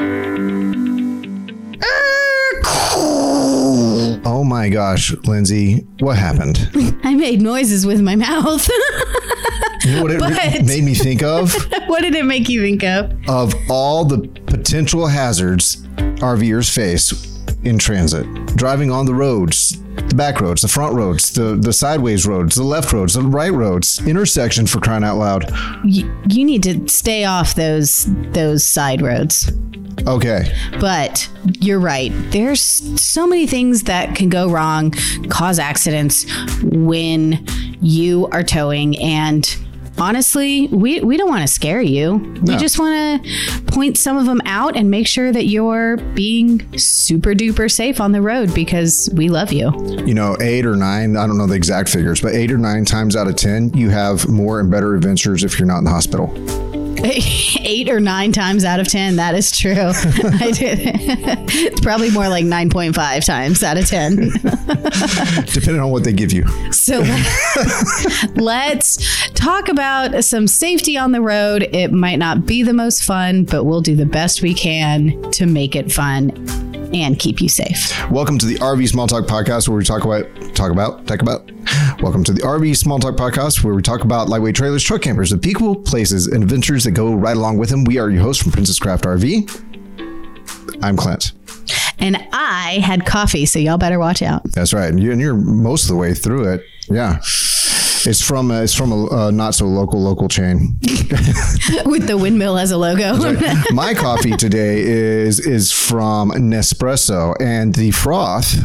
Oh my gosh, Lindsay, what happened? I made noises with my mouth. You know what it re- But- made me think of? what did it make you think of? Of all the potential hazards RVers face in transit, driving on the roads, the back roads, the front roads, the, the sideways roads, the left roads, the right roads, intersection for crying out loud. You, you need to stay off those those side roads. Okay. But you're right. There's so many things that can go wrong, cause accidents when you are towing. And honestly, we, we don't want to scare you. We just want to point some of them out and make sure that you're being super duper safe on the road because we love you. You know, eight or nine, I don't know the exact figures, but eight or nine times out of 10, you have more and better adventures if you're not in the hospital. Eight or nine times out of 10. That is true. I did. it's probably more like 9.5 times out of 10. depending on what they give you. So let's talk about some safety on the road. It might not be the most fun, but we'll do the best we can to make it fun and keep you safe. Welcome to the RV Small Talk podcast where we talk about, talk about, talk about. Welcome to the RV Small Talk podcast where we talk about lightweight trailers, truck campers, the peakable places and adventures that go right along with them. We are your hosts from Princess Craft RV. I'm Clint. And I had coffee, so y'all better watch out. That's right. And you're most of the way through it. Yeah. It's from a, it's from a uh, not so local local chain. With the windmill as a logo. My coffee today is is from Nespresso, and the froth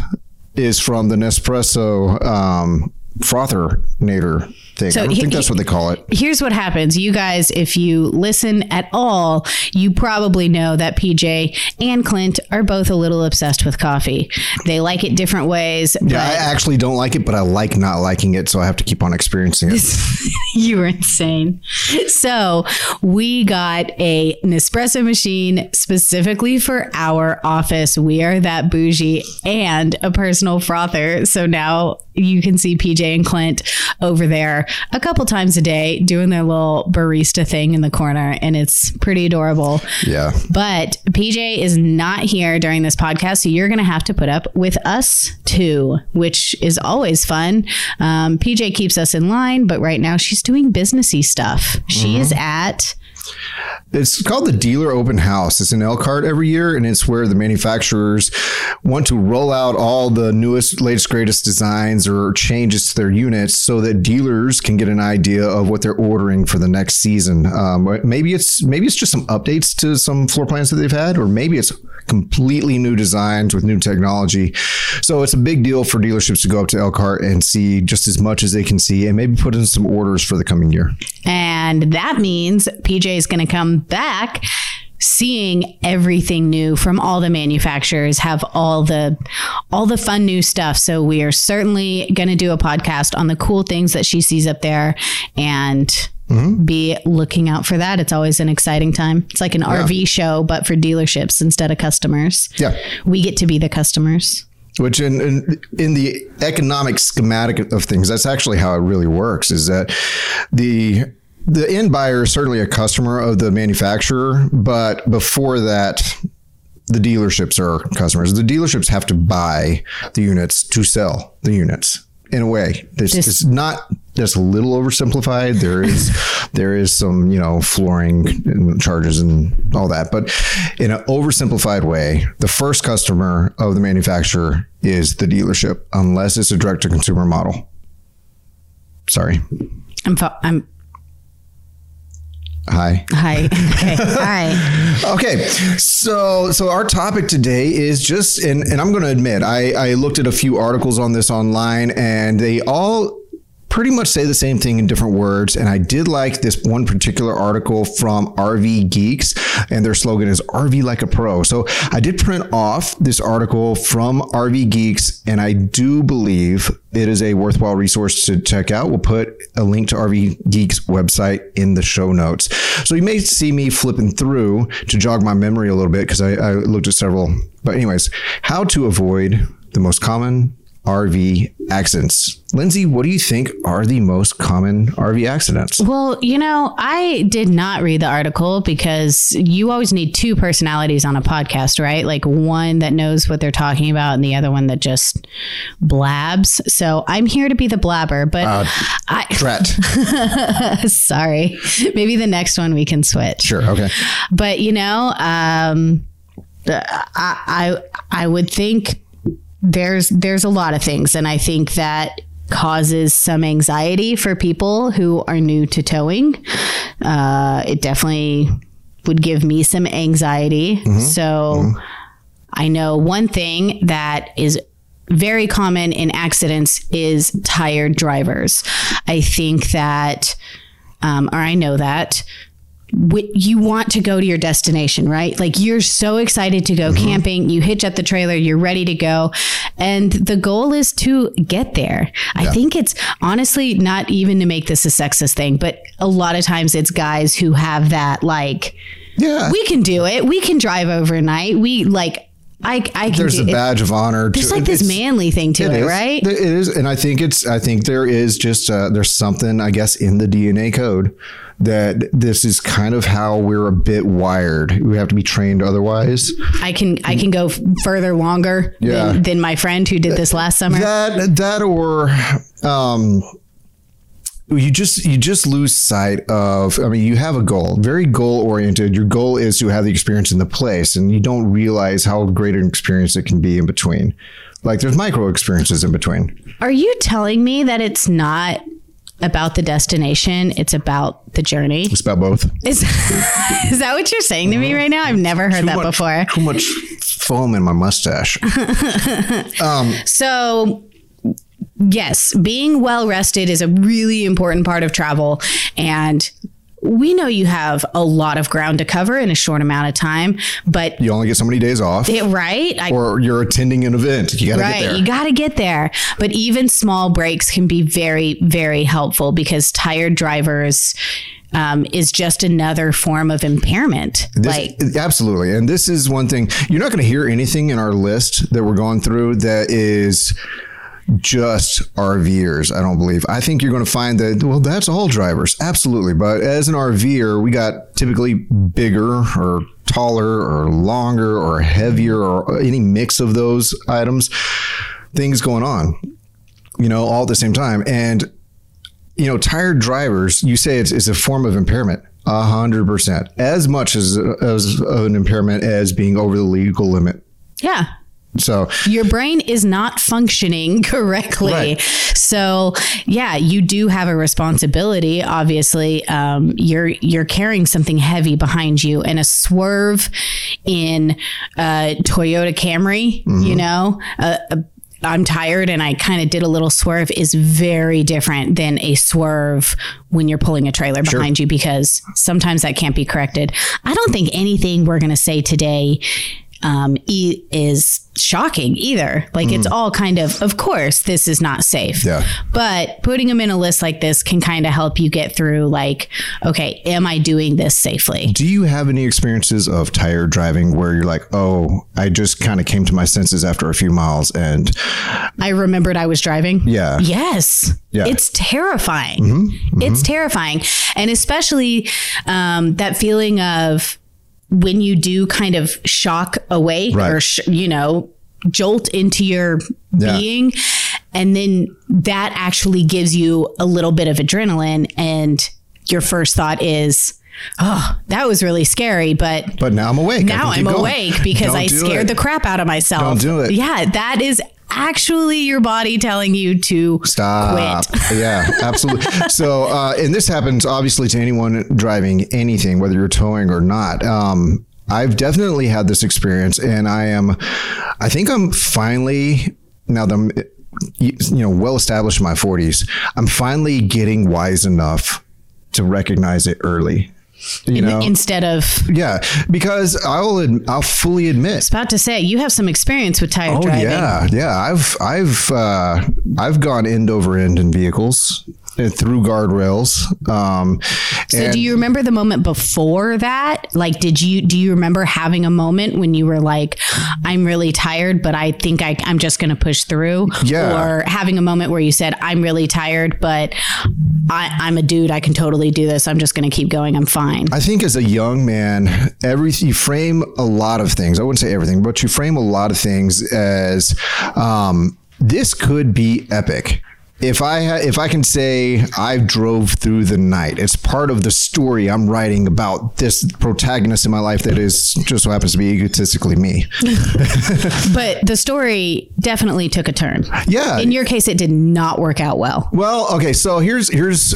is from the Nespresso um, frothernator thing. So I don't he- think that's what they call it. Here's what happens. You guys, if you listen at all, you probably know that PJ and Clint are both a little obsessed with coffee. They like it different ways. Yeah, I actually don't like it, but I like not liking it, so I have to keep on experiencing it. you were insane. So we got a Nespresso machine specifically for our office. We are that bougie and a personal frother. So now you can see PJ and Clint over there a couple times a day doing their little barista thing in the corner, and it's pretty adorable. Yeah. But PJ is not here during this podcast, so you're going to have to put up with us too, which is always fun. Um, PJ keeps us in line, but right now she's doing businessy stuff. She is at It's called the Dealer Open House. It's in Elkhart every year, and it's where the manufacturers want to roll out all the newest, latest, greatest designs or changes to their units so that dealers can get an idea of what they're ordering for the next season. Um, maybe it's maybe it's just some updates to some floor plans that they've had, or maybe it's completely new designs with new technology. So it's a big deal for dealerships to go up to Elkhart and see just as much as they can see, and maybe put in some orders for the coming year. And that means PJ is going to come back seeing everything new from all the manufacturers have all the all the fun new stuff. So we are certainly going to do a podcast on the cool things that she sees up there and mm-hmm. be looking out for that. It's always an exciting time. It's like an rv show but for dealerships instead of customers. Yeah. we get to be the customers. Which in, in in the economic schematic of things that's actually how it really works is that the the end buyer is certainly a customer of the manufacturer but before that the dealerships are customers. The dealerships have to buy the units to sell the units in a way this Just- is not that's a little oversimplified. There is there is some you know flooring and charges and all that but in an oversimplified way the first customer of the manufacturer is the dealership unless it's a direct to consumer model. Sorry. I'm fo- i'm hi. Hi. Okay. Hi. Okay, so so our topic today is just, and, and I'm going to admit, I, I looked at a few articles on this online, and they all pretty much say the same thing in different words. And I did like this one particular article from RV Geeks, and their slogan is RV like a pro. So I did print off this article from RV Geeks, and I do believe it is a worthwhile resource to check out. We'll put a link to RV Geeks website in the show notes. So you may see me flipping through to jog my memory a little bit because I, I looked at several. But anyways, how to avoid the most common RV accidents. Lindsay, what do you think are the most common RV accidents? Well, you know, I did not read the article because you always need two personalities on a podcast, right? Like one that knows what they're talking about and the other one that just blabs. So I'm here to be the blabber, but Uh, I, Tret. sorry. Maybe the next one we can switch. Sure. Okay. But you know, um, I, I I would think there's there's a lot of things, and I think that causes some anxiety for people who are new to towing. Uh, it definitely would give me some anxiety. So I know one thing that is very common in accidents is tired drivers. I think that, um, or I know that you want to go to your destination, right? Like you're so excited to go camping, you hitch up the trailer, you're ready to go. And the goal is to get there. I think it's honestly not even to make this a sexist thing, but a lot of times it's guys who have that like, Yeah. we can do it. We can drive overnight. We like, I, I can There's a it. badge of honor. There's to, like this manly thing to it, is. right? It is, and I think it's. I think there is just uh, there's something I guess in the DNA code that this is kind of how we're a bit wired. We have to be trained otherwise. I can I can go further longer Yeah. than, than my friend who did this last summer. That that or um you just you just lose sight of i mean you have a goal very goal oriented your goal is to have the experience in the place and you don't realize how great an experience it can be in between like there's micro experiences in between Are you telling me that it's not about the destination? It's about the journey. it's about both Is is that what you're saying to me right now? I've never heard that much, before. too much foam in my mustache um, So, yes, being well rested is a really important part of travel. And we know you have a lot of ground to cover in a short amount of time, but you only get so many days off it, right? I, or you're attending an event you gotta right. get there You got to get there. But even small breaks can be very, very helpful because tired drivers um, is just another form of impairment. This- like, absolutely. And this is one thing you're not going to hear anything in our list that we're going through that is just RVers. I don't believe. I think you're going to find that, well, that's all drivers. Absolutely. But as an RVer, we got typically bigger or taller or longer or heavier or any mix of those items, things going on, you know, all at the same time. And you know, tired drivers, you say it's, it's a form of impairment. A hundred percent, as much as as an impairment as being over the legal limit. yeah. So your brain is not functioning correctly. Right. So yeah, you do have a responsibility. Obviously, um, you're you're carrying something heavy behind you, and a swerve in a Toyota Camry. Mm-hmm. You know, a, a I'm tired and I kind of did a little swerve is very different than a swerve when you're pulling a trailer behind you because sometimes that can't be corrected. I don't think anything we're going to say today um, e- is shocking either. Like it's all kind of, of course, this is not safe. Yeah. But putting them in a list like this can kind of help you get through, like, okay, am I doing this safely? do you have any experiences of tired driving where you're like, oh, I just kind of came to my senses after a few miles and I remembered I was driving. Yeah. Yes. Yeah. Mm-hmm. It's terrifying. It's terrifying. And especially um, that feeling of when you do kind of shock awake Right. or, sh- you know, jolt into your Yeah. being. And then that actually gives you a little bit of adrenaline. And your first thought is, oh, that was really scary. But but now I'm awake. Now I'm going. awake because Don't I scared it. the crap out of myself. Don't do it. Yeah, that is actually your body telling you to Stop. quit. yeah, absolutely. So, uh, and this happens obviously to anyone driving anything, whether you're towing or not. Um, I've definitely had this experience, and I am, I think I'm finally now that I'm, you know, well established in my 40s. I'm finally getting wise enough to recognize it early. You know, Instead of yeah, because I'll I'll fully admit about to say you have some experience with tired Oh driving. yeah, yeah. I've I've uh, I've gone end over end in vehicles through guardrails, um, So And- do you remember the moment before that? Like did you do you remember having a moment when you were like I'm really tired but I think I I'm just going to push through Yeah. or having a moment where you said I'm really tired but I I'm a dude I can totally do this. I'm just going to keep going. I'm fine. I think as a young man, every you frame a lot of things. I wouldn't say everything, but you frame a lot of things as um, this could be epic. If I ha- if I can say I drove through the night, it's part of the story I'm writing about this protagonist in my life that is just so happens to be egotistically me. but the story definitely took a turn. Yeah. In your case it did not work out well. Well, okay, so here's here's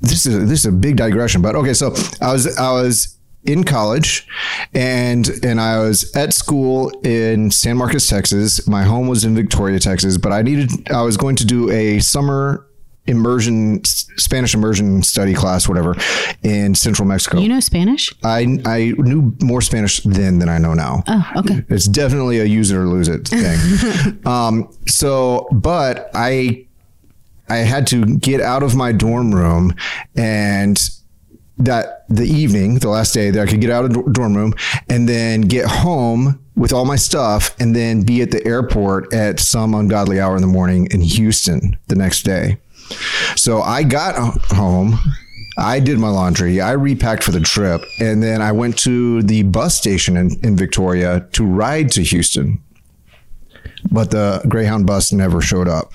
this is this is a big digression, but okay, so I was I was in college and and I was at school in San Marcos, Texas. My home was in Victoria, Texas, but I needed I was going to do a summer immersion Spanish immersion study class whatever in central Mexico. You know Spanish? I I knew more Spanish then than I know now. Oh, okay. It's definitely a use it or lose it thing. um, so, but I I had to get out of my dorm room and that the evening, the last day that I could get out of the dorm room and then get home with all my stuff and then be at the airport at some ungodly hour in the morning in Houston the next day. So I got home. I did my laundry. I repacked for the trip. And then I went to the bus station in, in Victoria to ride to Houston. But the Greyhound bus never showed up.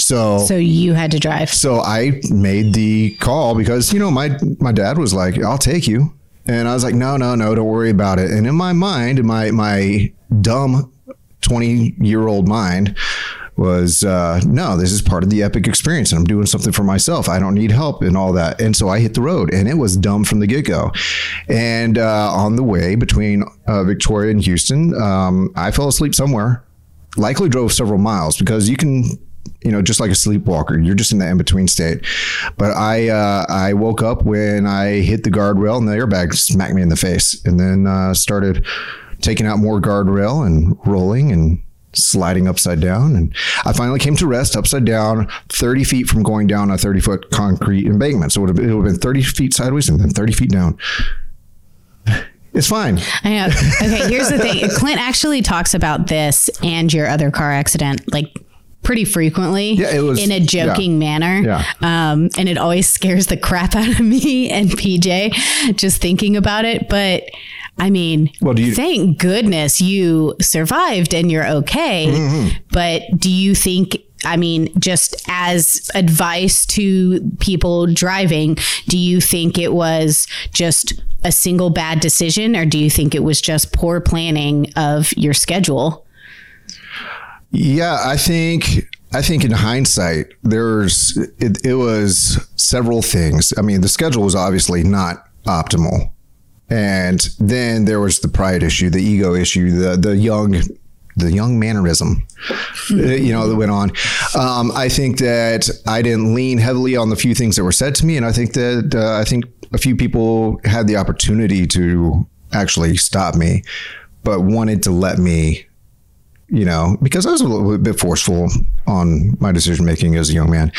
So, So you had to drive. so I made the call because, you know, my, my dad was like, I'll take you. And I was like, no, no, no, don't worry about it. And in my mind, in my, my dumb 20 year old mind was, uh, no, this is part of the epic experience and I'm doing something for myself. I don't need help and all that. And so I hit the road and it was dumb from the get go. And, uh, on the way between, uh, Victoria and Houston, um, I fell asleep somewhere likely drove several miles because you can you know just like a sleepwalker. You're just in the in-between state. But i uh, i woke up when i hit the guardrail and the airbag smacked me in the face and then uh, started taking out more guardrail and rolling and sliding upside down. And i finally came to rest upside down 30 feet from going down a 30 foot concrete embankment. So it would have, it would have been 30 feet sideways and then 30 feet down. It's fine. I know. Okay, here's the thing. Clint actually talks about this and your other car accident like pretty frequently Yeah, it was- in a joking manner. Yeah. Um, and it always scares the crap out of me and PJ just thinking about it. But I mean, Well, do you- thank goodness you survived and you're okay. Mm-hmm. But do you think I mean, just as advice to people driving, do you think it was just a single bad decision or do you think it was just poor planning of your schedule? Yeah, I think I think in hindsight, there's it, it was several things. I mean, the schedule was obviously not optimal, and then there was the pride issue, the ego issue, the the young the young mannerism, uh, you know, that went on. Um, I think that I didn't lean heavily on the few things that were said to me, and I think that uh, I think a few people had the opportunity to actually stop me, but wanted to let me you know, because I was a little bit forceful on my decision making as a young man.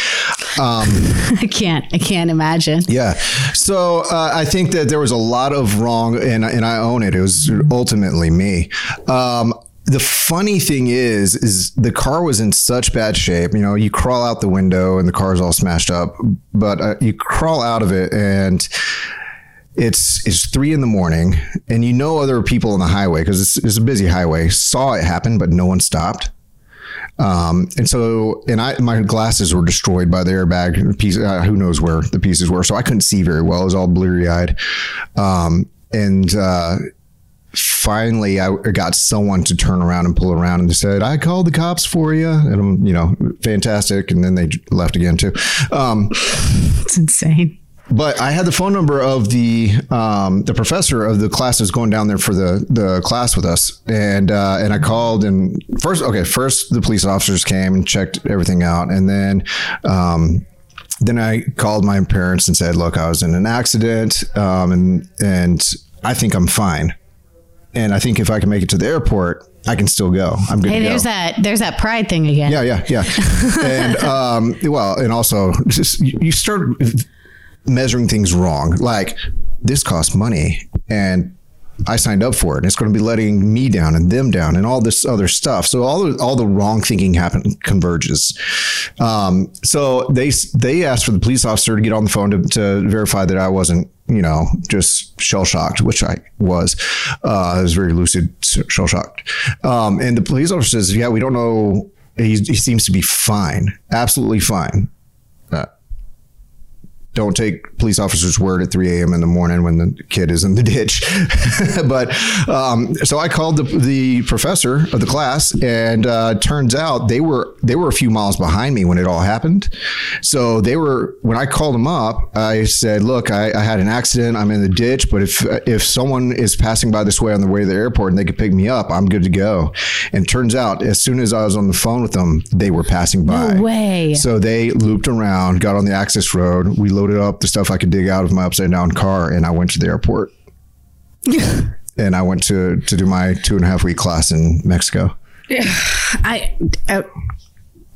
Um, I can't, I can't imagine. yeah. So uh, I think that there was a lot of wrong, and, and I own it. It was ultimately me. Um, the funny thing is, is the car was in such bad shape. You know, you crawl out the window and the car's all smashed up, but uh, you crawl out of it and it's it's three in the morning, and you know other people on the highway because it's, it's a busy highway saw it happen, but no one stopped. Um, and so, and I, my glasses were destroyed by the airbag piece. Uh, who knows where the pieces were? So I couldn't see very well. I was all bleary eyed. Um, and, uh, finally I got someone to turn around and pull around and they said, I called the cops for you. And I'm, you know, fantastic. And then they left again too. Um, It's insane. But I had the phone number of the um, the professor of the class that's going down there for the the class with us, and uh, and I called and first okay first the police officers came and checked everything out, and then. Um, then I called my parents and said, "Look, I was in an accident, um, and and I think I'm fine, and I think if I can make it to the airport, I can still go. I'm good Hey, to go." there's that, there's that pride thing again. Yeah, yeah, yeah. and um, well, and also just you you start measuring things wrong. Like this costs money and I signed up for it. And it's going to be letting me down and them down and all this other stuff. So all the, all the wrong thinking happen converges. Um, so they they asked for the police officer to get on the phone to, to verify that I wasn't you know just shell shocked, which I was. Uh, I was very lucid, shell shocked. Um, and the police officer says, "Yeah, we don't know." He, he seems to be fine, absolutely fine don't take police officers' word at 3 a.m. in the morning when the kid is in the ditch. but um, so I called the, the professor of the class, and uh, turns out they were they were a few miles behind me when it all happened. So they were when I called them up, I said, "Look, I, I had an accident. I'm in the ditch, but if if someone is passing by this way on the way to the airport and they could pick me up, I'm good to go." And turns out, as soon as I was on the phone with them, they were passing by. No way. So they looped around, got on the access road. We loaded up the stuff I could dig out of my upside down car, and I went to the airport. and I went to to do my two and a half week class in Mexico. I, I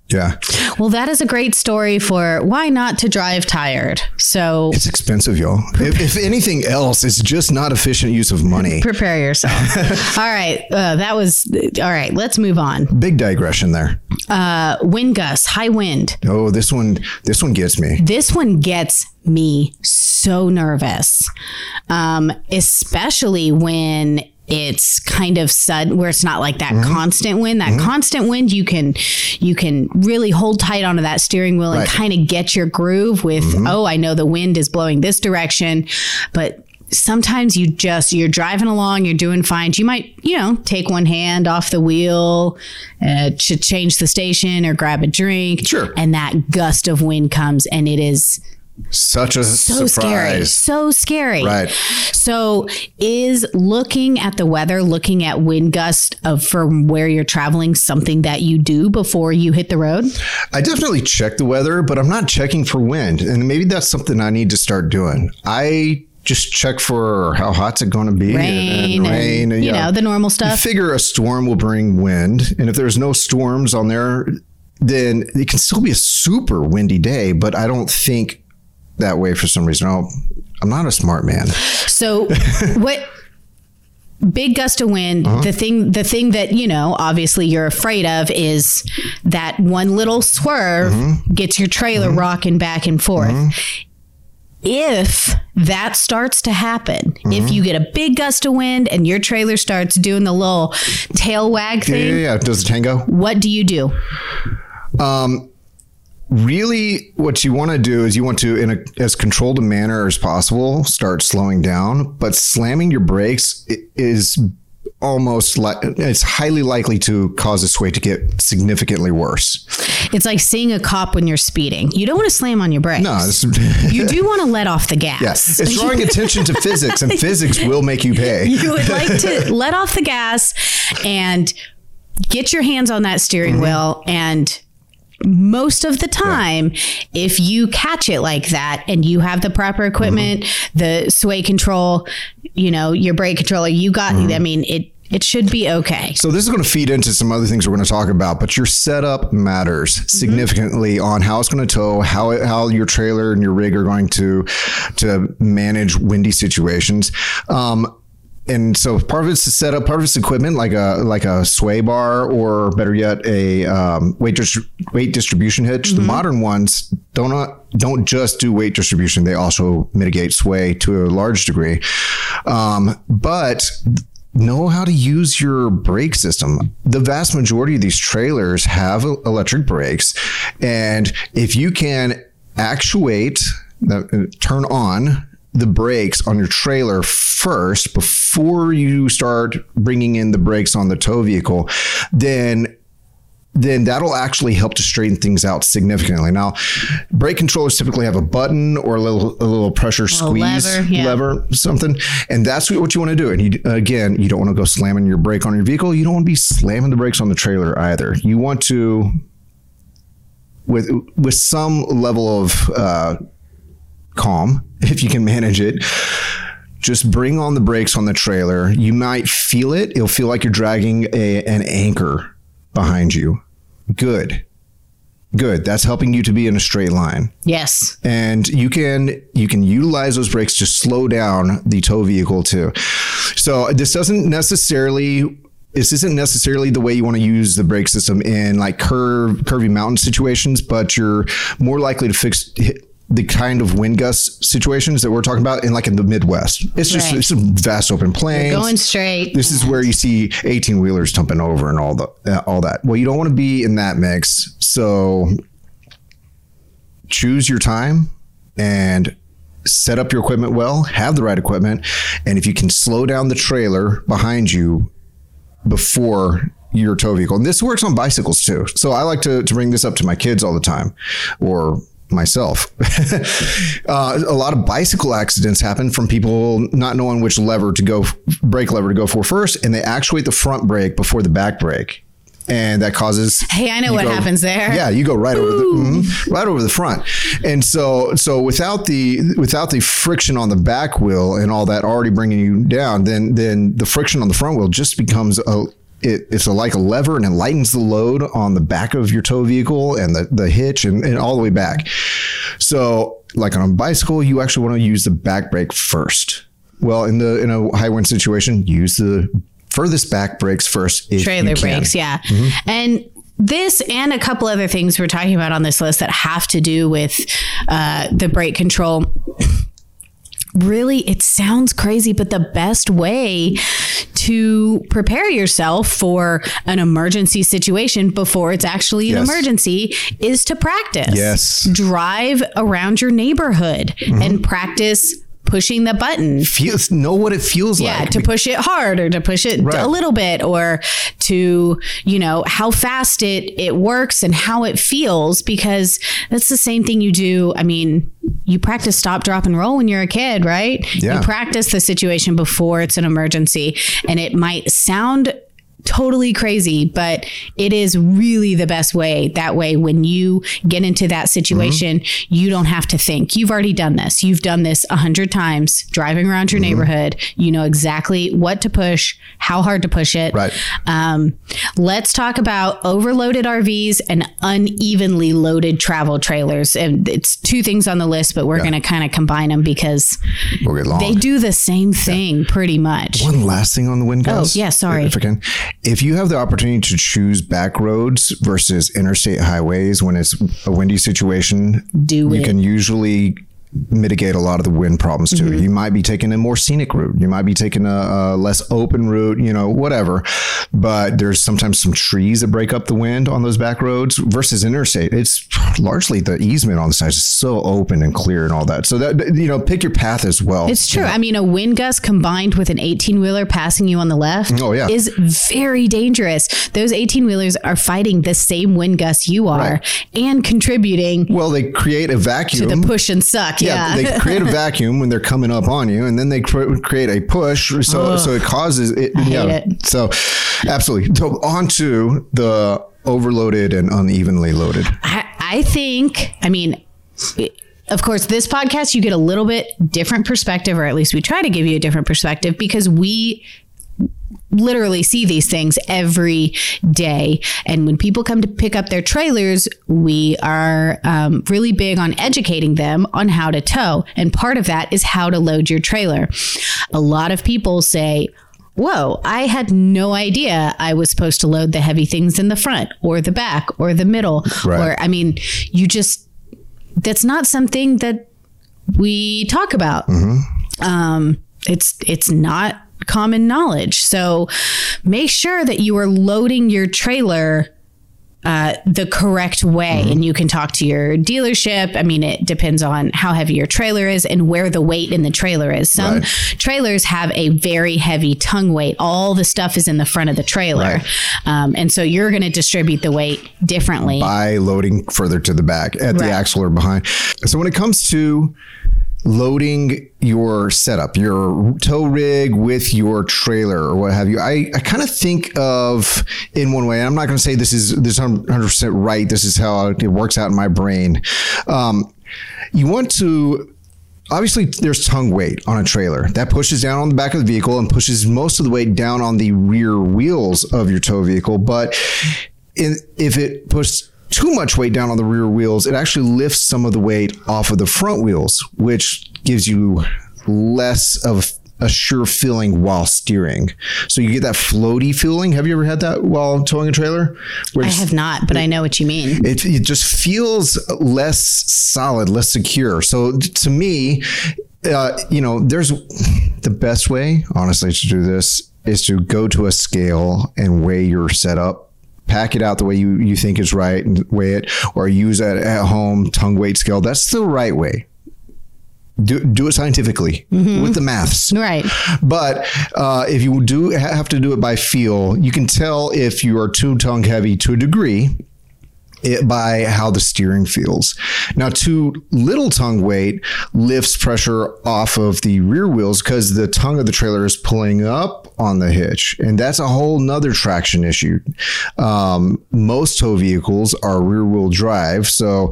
yeah. Well, that is a great story for why not to drive tired. So it's expensive, y'all. If, if, anything else, it's just not efficient use of money. Prepare yourself. all right. Uh, that was all right. Let's move on. Big digression there. Uh, wind gusts, high wind. Oh, this one, this one gets me. This one gets me so nervous, um, especially when it's kind of sudden where it's not like that mm-hmm. constant wind that mm-hmm. constant wind you can you can really hold tight onto that steering wheel and kind of get your groove with mm-hmm. oh i know the wind is blowing this direction but sometimes you just you're driving along you're doing fine you might you know take one hand off the wheel uh, to change the station or grab a drink sure and that gust of wind comes and it is such a so surprise. scary so scary. Right. So is looking at the weather looking at wind gust of from where you're traveling something that you do before you hit the road? I definitely check the weather but i'm not checking for wind and maybe that's something i need to start doing. I just check for how hot's it going to be rain and, rain and, you, know, know the normal stuff. you figure a storm will bring wind and if there's no storms on there then it can still be a super windy day but i don't think that way for some reason. Oh, I'm not a smart man. So what? big gust of wind uh-huh. the thing the thing that you know obviously you're afraid of is that one little swerve mm-hmm. gets your trailer mm-hmm. rocking back and forth mm-hmm. if that starts to happen if mm-hmm. you get a big gust of wind and your trailer starts doing the little tail wag thing yeah, yeah, yeah. does the tango what do you do um really what you want to do is you want to in a, as controlled a manner as possible start slowing down but slamming your brakes is almost like it's highly likely to cause a sway to get significantly worse. It's like seeing a cop when you're speeding. You don't want to slam on your brakes. No you do want to let off the gas. Yes it's drawing attention to physics and physics will make you pay. You would like to let off the gas and get your hands on that steering mm-hmm. wheel and most of the time yeah. if you catch it like that and you have the proper equipment mm-hmm. the sway control you know your brake controller you got mm-hmm. i mean it it should be okay. So this is going to feed into some other things we're going to talk about, but your setup matters mm-hmm. significantly on how it's going to tow, how it, how your trailer and your rig are going to to manage windy situations. Um, and so part of it's to set up part of it's equipment like a like a sway bar or better yet a um, weight dis- weight distribution hitch. Mm-hmm. The modern ones don't uh, don't just do weight distribution; they also mitigate sway to a large degree. Um, but know how to use your brake system. The vast majority of these trailers have electric brakes, and if you can actuate, uh, turn on the brakes on your trailer first before you start bringing in the brakes on the tow vehicle, then then that'll actually help to straighten things out significantly. Now, brake controllers typically have a button or a little a little pressure squeeze lever, yeah. lever, something, and that's what you want to do. And you, again, you don't want to go slamming your brake on your vehicle. You don't want to be slamming the brakes on the trailer either. You want to with with some level of uh, calm if you can manage it. Just bring on the brakes on the trailer. You might feel it. It'll feel like you're dragging a, an anchor behind you. Good. good. That's helping you to be in a straight line. Yes. And you can you can utilize those brakes to slow down the tow vehicle too. So this doesn't necessarily this isn't necessarily the way you want to use the brake system in like curve curvy mountain situations, but you're more likely to fix the kind of wind gust situations that we're talking about in like in the Midwest. It's just Right. it's a vast open plains. You're going straight. This is where you see 18 wheelers jumping over and all the uh, all that. Well, you don't want to be in that mix. So choose your time and set up your equipment well, have the right equipment, and if you can slow down the trailer behind you before your tow vehicle. And this works on bicycles too. So I like to, to bring this up to my kids all the time or myself. uh, a lot of bicycle accidents happen from people not knowing which lever to go, brake lever to go for first, and they actuate the front brake before the back brake. And that causes. Hey, I know what go- happens there. Yeah, you go right over the mhm, right over the front, and so so without the without the friction on the back wheel and all that already bringing you down, then then the friction on the front wheel just becomes a it, it's a, like a lever and it lightens the load on the back of your tow vehicle and the, the hitch and, and all the way back. So, like on a bicycle, you actually want to use the back brake first. Well, in the in a high wind situation, use the furthest back brakes first. Trailer. Mm-hmm. brakes, yeah. And this and a couple other things we're talking about on this list that have to do with uh, the brake control. Really, it sounds crazy, but the best way to prepare yourself for an emergency situation before it's actually an Yes. emergency is to practice. Yes. Mm-hmm. Drive around your neighborhood and practice pushing the button Feels know what it feels yeah like. to push it hard or to push it Right. a little bit or to you know how fast it it works and how it feels because that's the same thing you do i mean you practice stop drop and roll when you're a kid right Yeah. you practice the situation before it's an emergency and it might sound totally crazy, but it is really the best way. That way, when you get into that situation, Mm-hmm. you don't have to think. You've already done this. You've done this a hundred times driving around Mm-hmm. your neighborhood. You know exactly what to push, how hard to push it. Right. Um, let's talk about overloaded RVs and unevenly loaded travel trailers. And it's two things on the list, but we're going to kind of combine them because We'll they do the same thing pretty much. One last thing on the wind gusts. Oh, yeah, sorry. If I can, if you have the opportunity to choose back roads versus interstate highways when it's a windy situation, Do you it. can usually mitigate a lot of the wind problems too. Mm-hmm. You might be taking a more scenic route. You might be taking a, a less open route, you know, whatever. But there's sometimes some trees that break up the wind on those back roads versus interstate. It's largely the easement on the sides is so open and clear and all that. So that you know, pick your path as well. It's true. I mean, a wind gust combined with an 18 wheeler passing you on the left Oh, yeah. is very dangerous. Those 18 wheelers are fighting the same wind gust you are Right. and contributing well, they create a vacuum. to the push and suck. Yeah. they create a vacuum when they're coming up on you, and then they cre- create a push. So so it causes it. yeah. hate So absolutely. So on to the overloaded and unevenly loaded. I, I think, I mean, it- of course, this podcast, you get a little bit different perspective, or at least we try to give you a different perspective because we literally see these things every day. And when people come to pick up their trailers, we are um, really big on educating them on how to tow. And part of that is how to load your trailer. A lot of people say, Whoa, I had no idea I was supposed to load the heavy things in the front or the back or the middle. Right. Or, I mean, you just, that's not something that we talk about. Um, it's it's not common knowledge. So make sure that you are loading your trailer uh, the correct way, and you can talk to your dealership. I mean, it depends on how heavy your trailer is and where the weight in the trailer is. Some Right. trailers have a very heavy tongue weight. All the stuff is in the front of the trailer, Right. um, and so you're going to distribute the weight differently. by loading further to the back at the axle or behind. So when it comes to loading your setup, your tow rig with your trailer or what have you, I, I kind of think of in one way. I'm not going to say this is this 100 percent right. This is how it works out in my brain. Um, you want to obviously there's tongue weight on a trailer that pushes down on the back of the vehicle and pushes most of the weight down on the rear wheels of your tow vehicle but if it puts too much weight down on the rear wheels, it actually lifts some of the weight off of the front wheels, which gives you less of a sure feeling while steering. So you get that floaty feeling. Have you ever had that while towing a trailer? I have not, but I know what you mean. It, it just feels less solid, less secure. So to me, uh, you know, there's the best way, honestly, to do this is to go to a scale and weigh your setup pack it out the way you, you think is right and weigh it or use it at home tongue weight scale that's the right way do, do it scientifically mm-hmm. with the maths. Right. But uh, if you do have to do it by feel, you can tell if you are too tongue heavy to a degree. It, by how the steering feels. Now, too little tongue weight lifts pressure off of the rear wheels because the tongue of the trailer is pulling up on the hitch, and that's a whole nother traction issue. Um, most tow vehicles are rear wheel drive, so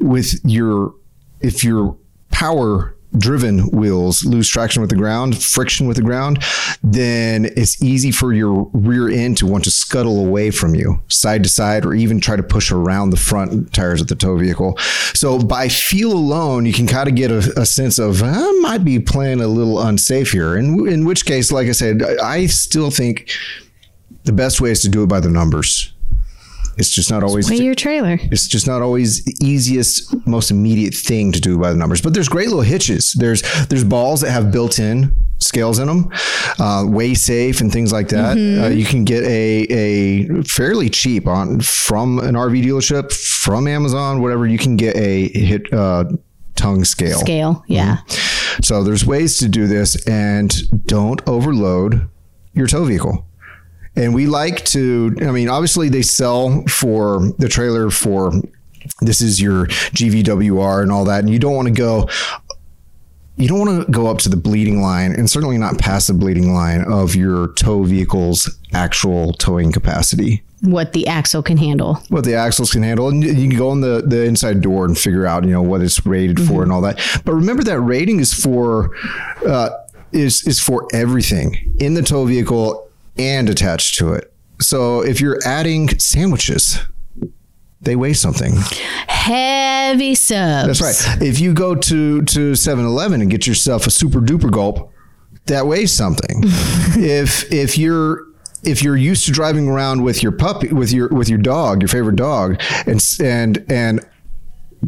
with your if you're power driven wheels lose traction with the ground, friction with the ground, then it's easy for your rear end to want to scuttle away from you, side to side, or even try to push around the front tires of the tow vehicle. So by feel alone, you can kind of get a, a sense of I might be playing a little unsafe here. In in which case, like I said, I still think the best way is to do it by the numbers. It's just not always weigh your trailer. It's just not always the easiest, most immediate thing to do by the numbers. But there's great little hitches. There's there's balls that have built-in scales in them, uh, weigh safe and things like that. Mm-hmm. Uh, you can get a a fairly cheap on from an RV dealership, from Amazon, whatever. You can get a hit uh, tongue scale. Scale, yeah. Mm-hmm. So there's ways to do this, and don't overload your tow vehicle. And we like to, I mean, obviously they sell for the trailer for this is your GVWR and all that. And you don't want to go, you don't want to go up to the bleeding line and certainly not past the bleeding line of your tow vehicle's actual towing capacity. What the axle can handle. What the axles can handle. And you can go on the, the inside door and figure out, you know, what it's rated mm-hmm. for and all that. But remember that rating is for, uh, is, is for everything in the tow vehicle and attached to it. So if you're adding sandwiches, they weigh something. Heavy subs. That's right. If you go to to 7-Eleven and get yourself a super duper gulp, that weighs something. if if you're if you're used to driving around with your puppy with your with your dog, your favorite dog, and and and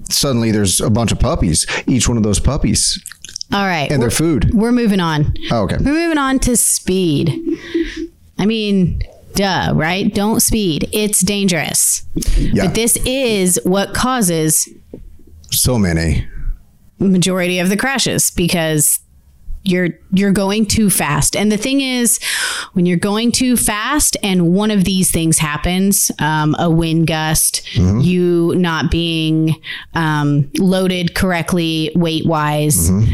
suddenly there's a bunch of puppies, each one of those puppies all right. And their food. We're moving on. Oh, okay. We're moving on to speed. I mean, duh, right? Don't speed. It's dangerous. Yeah. But this is what causes so many majority of the crashes because you're you're going too fast and the thing is when you're going too fast and one of these things happens um, a wind gust mm-hmm. you not being um, loaded correctly weight wise mm-hmm.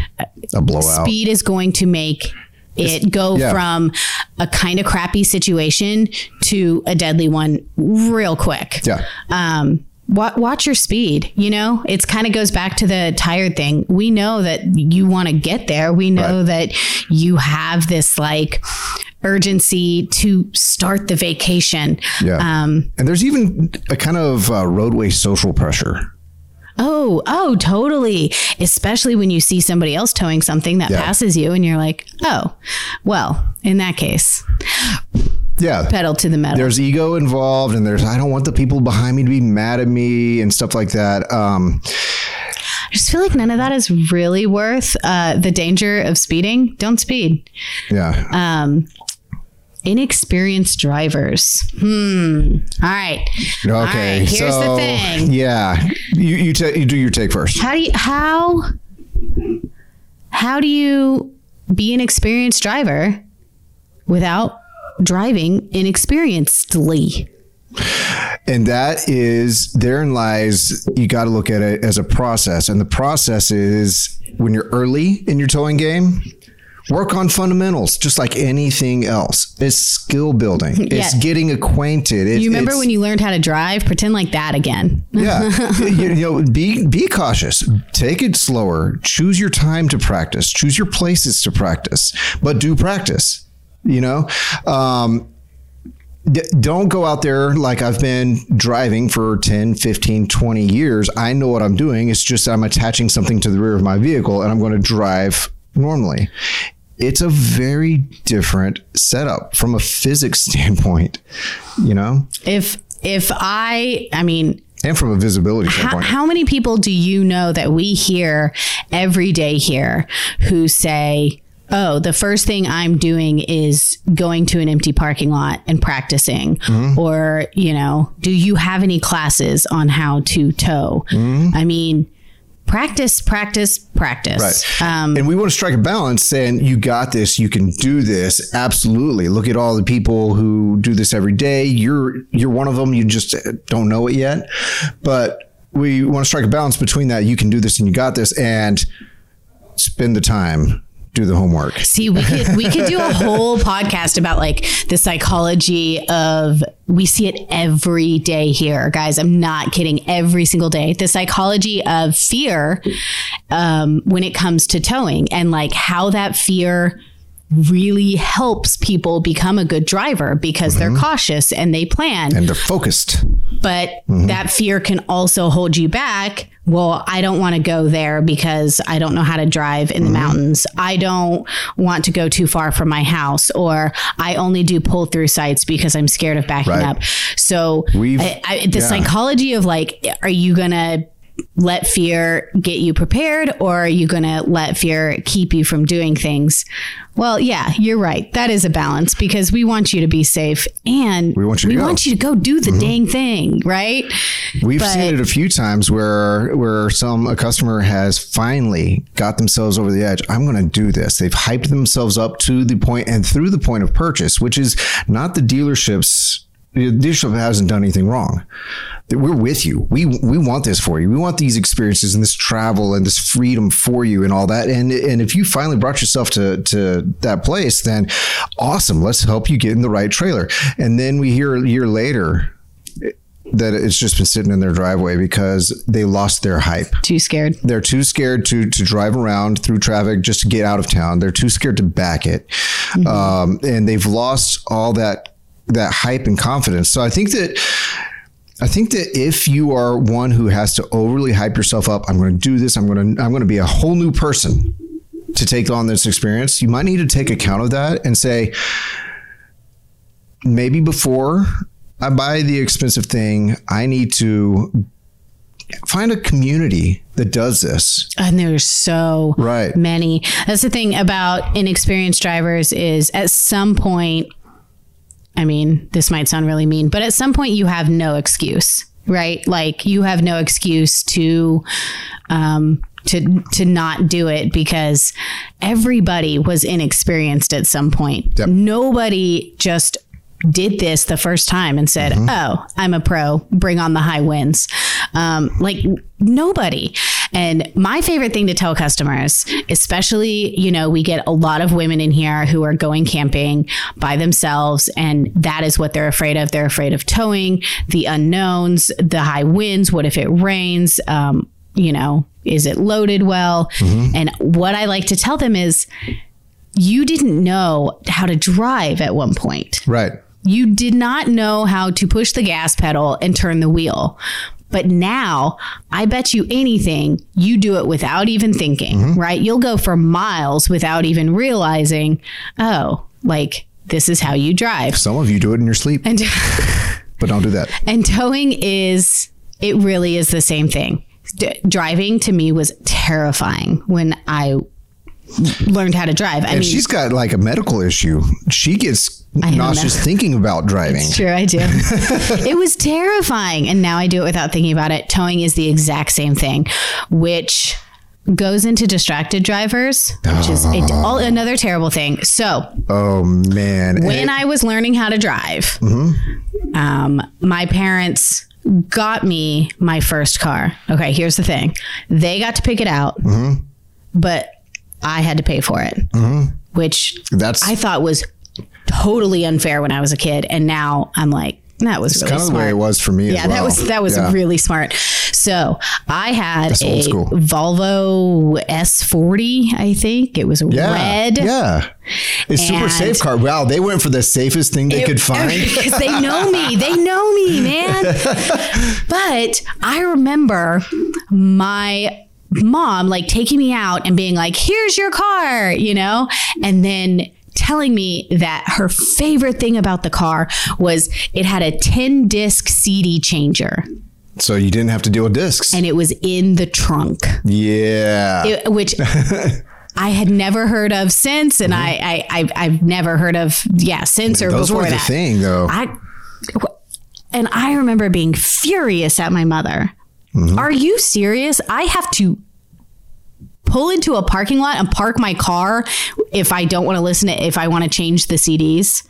a blowout speed is going to make it go yeah. from a kind of crappy situation to a deadly one real quick. Yeah. Um, watch your speed. You know, it's kind of goes back to the tired thing. We know that you want to get there. We know right. that you have this like urgency to start the vacation. Yeah. Um, and there's even a kind of uh, roadway social pressure Oh, oh, totally. Especially when you see somebody else towing something that yeah. passes you and you're like, oh, well, in that case. Yeah. Pedal to the metal. There's ego involved and there's, I don't want the people behind me to be mad at me and stuff like that. Um, I just feel like none of that is really worth uh, the danger of speeding. Don't speed. Yeah. Um, inexperienced drivers. Hmm. All right. Okay. All right, here's so, the thing. Yeah. You you, ta- you do your take first. How do you how how do you be an experienced driver without driving inexperiencedly? And that is therein lies you got to look at it as a process. And the process is when you're early in your towing game, Work on fundamentals, just like anything else. It's skill building. It's yeah. getting acquainted. It, you remember when you learned how to drive? Pretend like that again. yeah, you, know, be be cautious. Take it slower. Choose your time to practice. Choose your places to practice, but do practice. You know, um, D- don't go out there like I've been driving for 10, 15, 20 years. I know what I'm doing. It's just I'm attaching something to the rear of my vehicle and I'm going to drive normally. It's a very different setup from a physics standpoint, you know, If if I, I mean, and from a visibility how, standpoint. how many people do you know that we hear every day here who say, Oh, the first thing I'm doing is going to an empty parking lot and practicing. Mm-hmm. Or, you know, do you have any classes on how to tow? Mm-hmm. I mean, practice, practice, practice. Right. Um, and we want to strike a balance saying, you got this, you can do this. Absolutely. Look at all the people who do this every day. You're, you're one of them. You just don't know it yet. But we want to strike a balance between that. You can do this and you got this and spend the time, do the homework. See, we could we could do a whole podcast about like the psychology of we see it every day here, guys. I'm not kidding. Every single day, the psychology of fear um, when it comes to towing and like how that fear really helps people become a good driver because they're mm-hmm. cautious and they plan And they're focused. but mm-hmm. that fear can also hold you back. Well, I don't want to go there because I don't know how to drive in the mm-hmm. mountains. I don't want to go too far from my house, or I only do pull through sites because I'm scared of backing Right. up. So, We've- I, I, the yeah. psychology of like, are you going to let fear get you prepared or are you going to let fear keep you from doing things? Well, yeah, you're right. That is a balance because we want you to be safe and We want you to we go. Mm-hmm. want you to go do the dang thing, right? We've But- seen it a few times where where some a customer has finally got themselves over the edge. I'm going to do this. They've hyped themselves up to the point and through the point of purchase, which is not the dealership's. The dealership hasn't done anything wrong. We're with you. We we want this for you. We want these experiences and this travel and this freedom for you and all that. And and if you finally brought yourself to to that place, then awesome. Let's help you get in the right trailer. And then we hear a year later that it's just been sitting in their driveway because they lost their hype. Too scared. They're too scared to to drive around through traffic just to get out of town. They're too scared to back it, um, and they've lost all that that hype and confidence. So I think that. I think that if you are one who has to overly hype yourself up, I'm going to do this. I'm going to I'm going to be a whole new person to take on this experience. You might need to take account of that and say, maybe before I buy the expensive thing, I need to find a community that does this. And there's so Right. many. That's the thing about inexperienced drivers is at some point, I mean, this might sound really mean, but at some point you have no excuse, right? Like you have no excuse to, um, to, to not do it because everybody was inexperienced at some point. Yep. Nobody just did this the first time and said, "Oh, I'm a pro. Bring on the high winds." Um, like nobody. And my favorite thing to tell customers, especially, you know, we get a lot of women in here who are going camping by themselves, and that is what they're afraid of. They're afraid of towing, the unknowns, the high winds. What if it rains? Um, you know, is it loaded well? And what I like to tell them is, you didn't know how to drive at one point. Right. You did not know how to push the gas pedal and turn the wheel. But now, I bet you anything, you do it without even thinking, mm-hmm. right? You'll go for miles without even realizing, oh, like this is how you drive. Some of you do it in your sleep, And but don't do that. and towing is it really is the same thing. D- driving to me was terrifying when I learned how to drive. I And mean, she's got like a medical issue. She gets nauseous thinking about driving. Sure, I do. it was terrifying. And now I do it without thinking about it. Towing is the exact same thing, which goes into distracted drivers, which is a, ah. all, another terrible thing. So Oh man. when I was learning how to drive, mm-hmm. um, my parents got me my first car. Okay, here's the thing they got to pick it out, mm-hmm. but I had to pay for it, mm-hmm. which That's I thought was totally unfair when I was a kid, and now I'm like, that was really kind of the smart. way it was for me. yeah, as well. that was that was Yeah. really smart. So I had That's a school. Volvo S40, I think. It was Yeah. red. Yeah. It's super safe car. Wow, they went for the safest thing they could find. Because they know me. They know me, man. but I remember my mom like taking me out and being like, here's your car, you know? And then telling me that her favorite thing about the car was it had a 10 disc CD changer So you didn't have to deal with discs. and it was in the trunk. yeah. it- which I had never heard of since, and I, I, I I've never heard of yeah since or Mm-hmm. Those before were the that. thing, though. I and I remember being furious at my mother. Mm-hmm. Are you serious? I have to pull into a parking lot and park my car if I don't want to listen to if I want to change the CDs.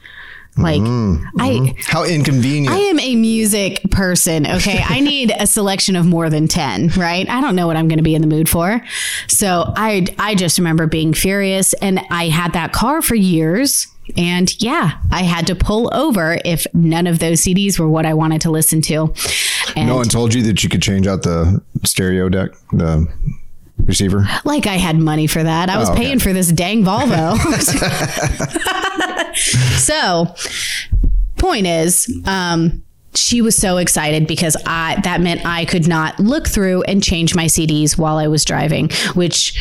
Like Mm-hmm. I How inconvenient. I am a music person. Okay. I need a selection of more than 10, right? I don't know what I'm going to be in the mood for. So I, I just remember being furious and I had that car for years. And yeah, I had to pull over if none of those CDs were what I wanted to listen to. And no one told you that you could change out the stereo deck, the receiver. like I had money for that. I was Oh, okay. paying for this dang Volvo. so, point is, um, she was so excited because I that meant I could not look through and change my CDs while I was driving. Which,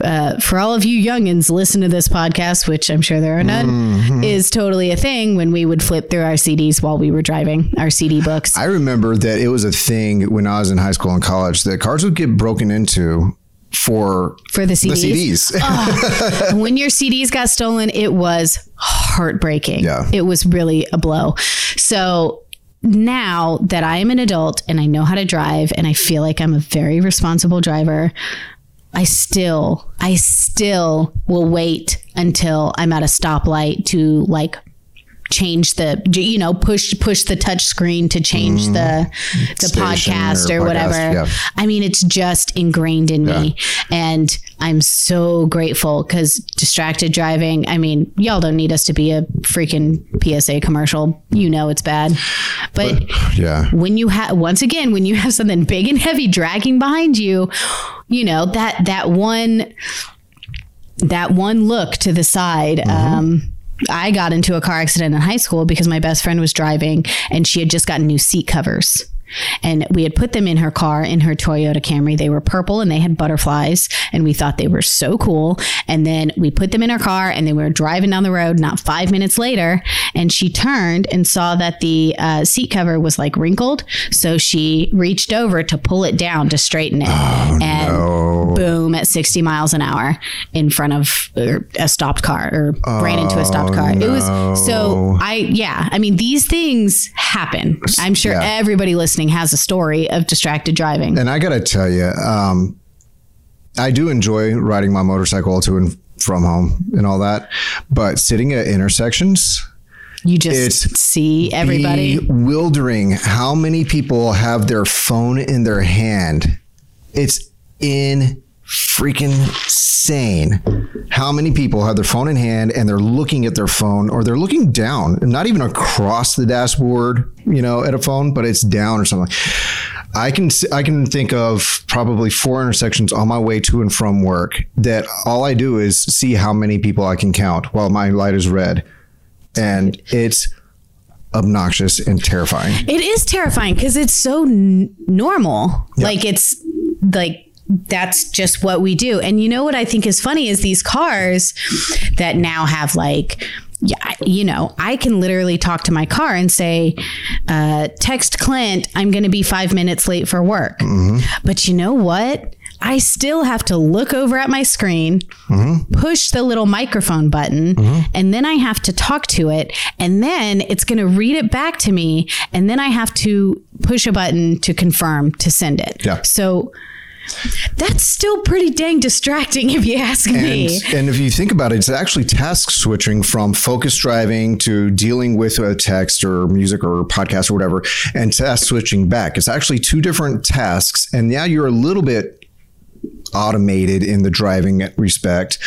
uh, for all of you youngins, listen to this podcast, which I'm sure there are none, Mm-hmm. is totally a thing when we would flip through our CDs while we were driving our CD books. I remember that it was a thing when I was in high school and college that cars would get broken into for for the the CDs. CDs. when your CDs got stolen, it was heartbreaking. Yeah. It was really a blow. So now that I am an adult and I know how to drive and I feel like I'm a very responsible driver, I still, I still will wait until I'm at a stoplight to like change the you know push push the touch screen to change the the podcast or or, podcast, whatever yeah. i mean it's just ingrained in me. And i'm so grateful because distracted driving i mean y'all don't need us to be a freaking psa commercial. You know it's bad. But yeah. when you have once again when you have something big and heavy dragging behind you you know that that one that one look to the side um I got into a car accident in high school because my best friend was driving and she had just gotten new seat covers. And we had put them in her car in her Toyota Camry. They were purple and they had butterflies, and we thought they were so cool. And then we put them in her car, and then we were driving down the road. Not five minutes later, and she turned and saw that the uh, seat cover was like wrinkled. So she reached over to pull it down to straighten it, and boom at 60 miles an hour in front of er, a stopped car or ran into a stopped car. It was so I yeah, I mean these things happen. I'm sure Yeah. everybody listening has a story of distracted driving. And I got to tell you, um, I do enjoy riding my motorcycle to and from home and all that. But sitting at intersections, You just it's see everybody. bewildering how many people have their phone in their hand. It's in freaking insane how many people have their phone in hand and they're looking at their phone or they're looking down not even across the dashboard you know at a phone but it's down or something. I can I can think of probably four intersections on my way to and from work that all i do is see how many people i can count while my light is red. And it's obnoxious and terrifying. It is terrifying because it's so n- normal. Like it's like that's just what we do. And you know what I think is funny is these cars that now have like yeah, you know, I can literally talk to my car and say, uh, text Clint, I'm going to be five minutes late for work. Mm-hmm. But you know what? I still have to look over at my screen, mm-hmm. push the little microphone button, mm-hmm. and then I have to talk to it. And then it's going to read it back to me. And then I have to push a button to confirm to send it. Yeah. So that's still pretty dang distracting if you ask me. And, and if you think about it, it's actually task switching from focus driving to dealing with a text or music or podcast or whatever, and task switching back. It's actually two different tasks. And now you're a little bit automated in the driving respect,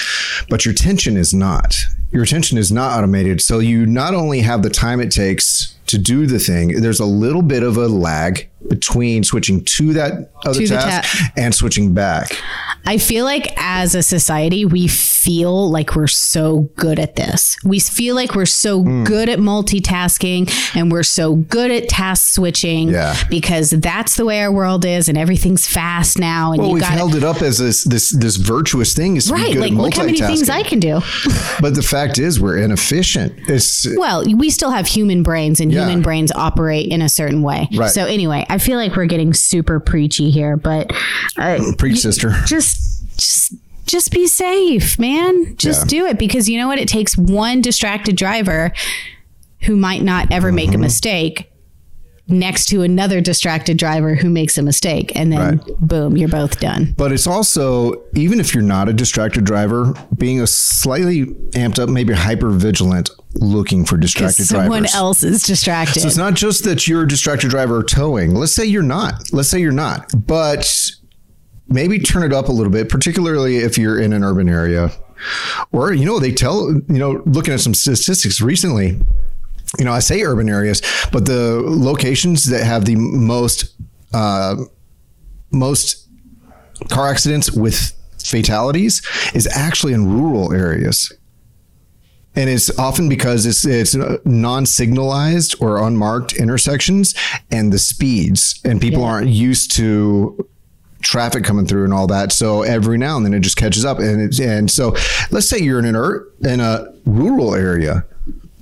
but your attention is not. Your attention is not automated. So you not only have the time it takes to do the thing, there's a little bit of a lag between switching to that other To task ta- and switching back. I feel like as a society, we feel like we're so good at this. We feel like we're so Hmm. good at multitasking and we're so good at task switching Yeah. because that's the way our world is and everything's fast now. And Well, you we've got held it up as this this this virtuous thing is right. Like, look how many things. I can do. But the fact is, we're inefficient. It's Well, we still have human brains and Yeah. human brains operate in a certain way. Right. So anyway, I feel like we're getting super preachy here, but uh, preach, sister. just just just be safe, man. Just Yeah. do it because you know what? It takes one distracted driver who might not ever make Mm-hmm. a mistake next to another distracted driver who makes a mistake and then boom, you're both done. But it's also, even if you're not a distracted driver, being a slightly amped up, maybe hyper vigilant looking for distracted drivers. Someone drivers. else is distracted. So it's not just that you're a distracted driver towing. Let's say you're not. Let's say you're not. But maybe turn it up a little bit, particularly if you're in an urban area. Or, you know, they tell, you know, looking at some statistics recently, you know, I say urban areas, but the locations that have the most, uh, most car accidents with fatalities is actually in rural areas. And it's often because it's it's non-signalized or unmarked intersections and the speeds and people Yeah. aren't used to traffic coming through and all that. So every now and then it just catches up and it's, and so let's say you're in an ur- in a rural area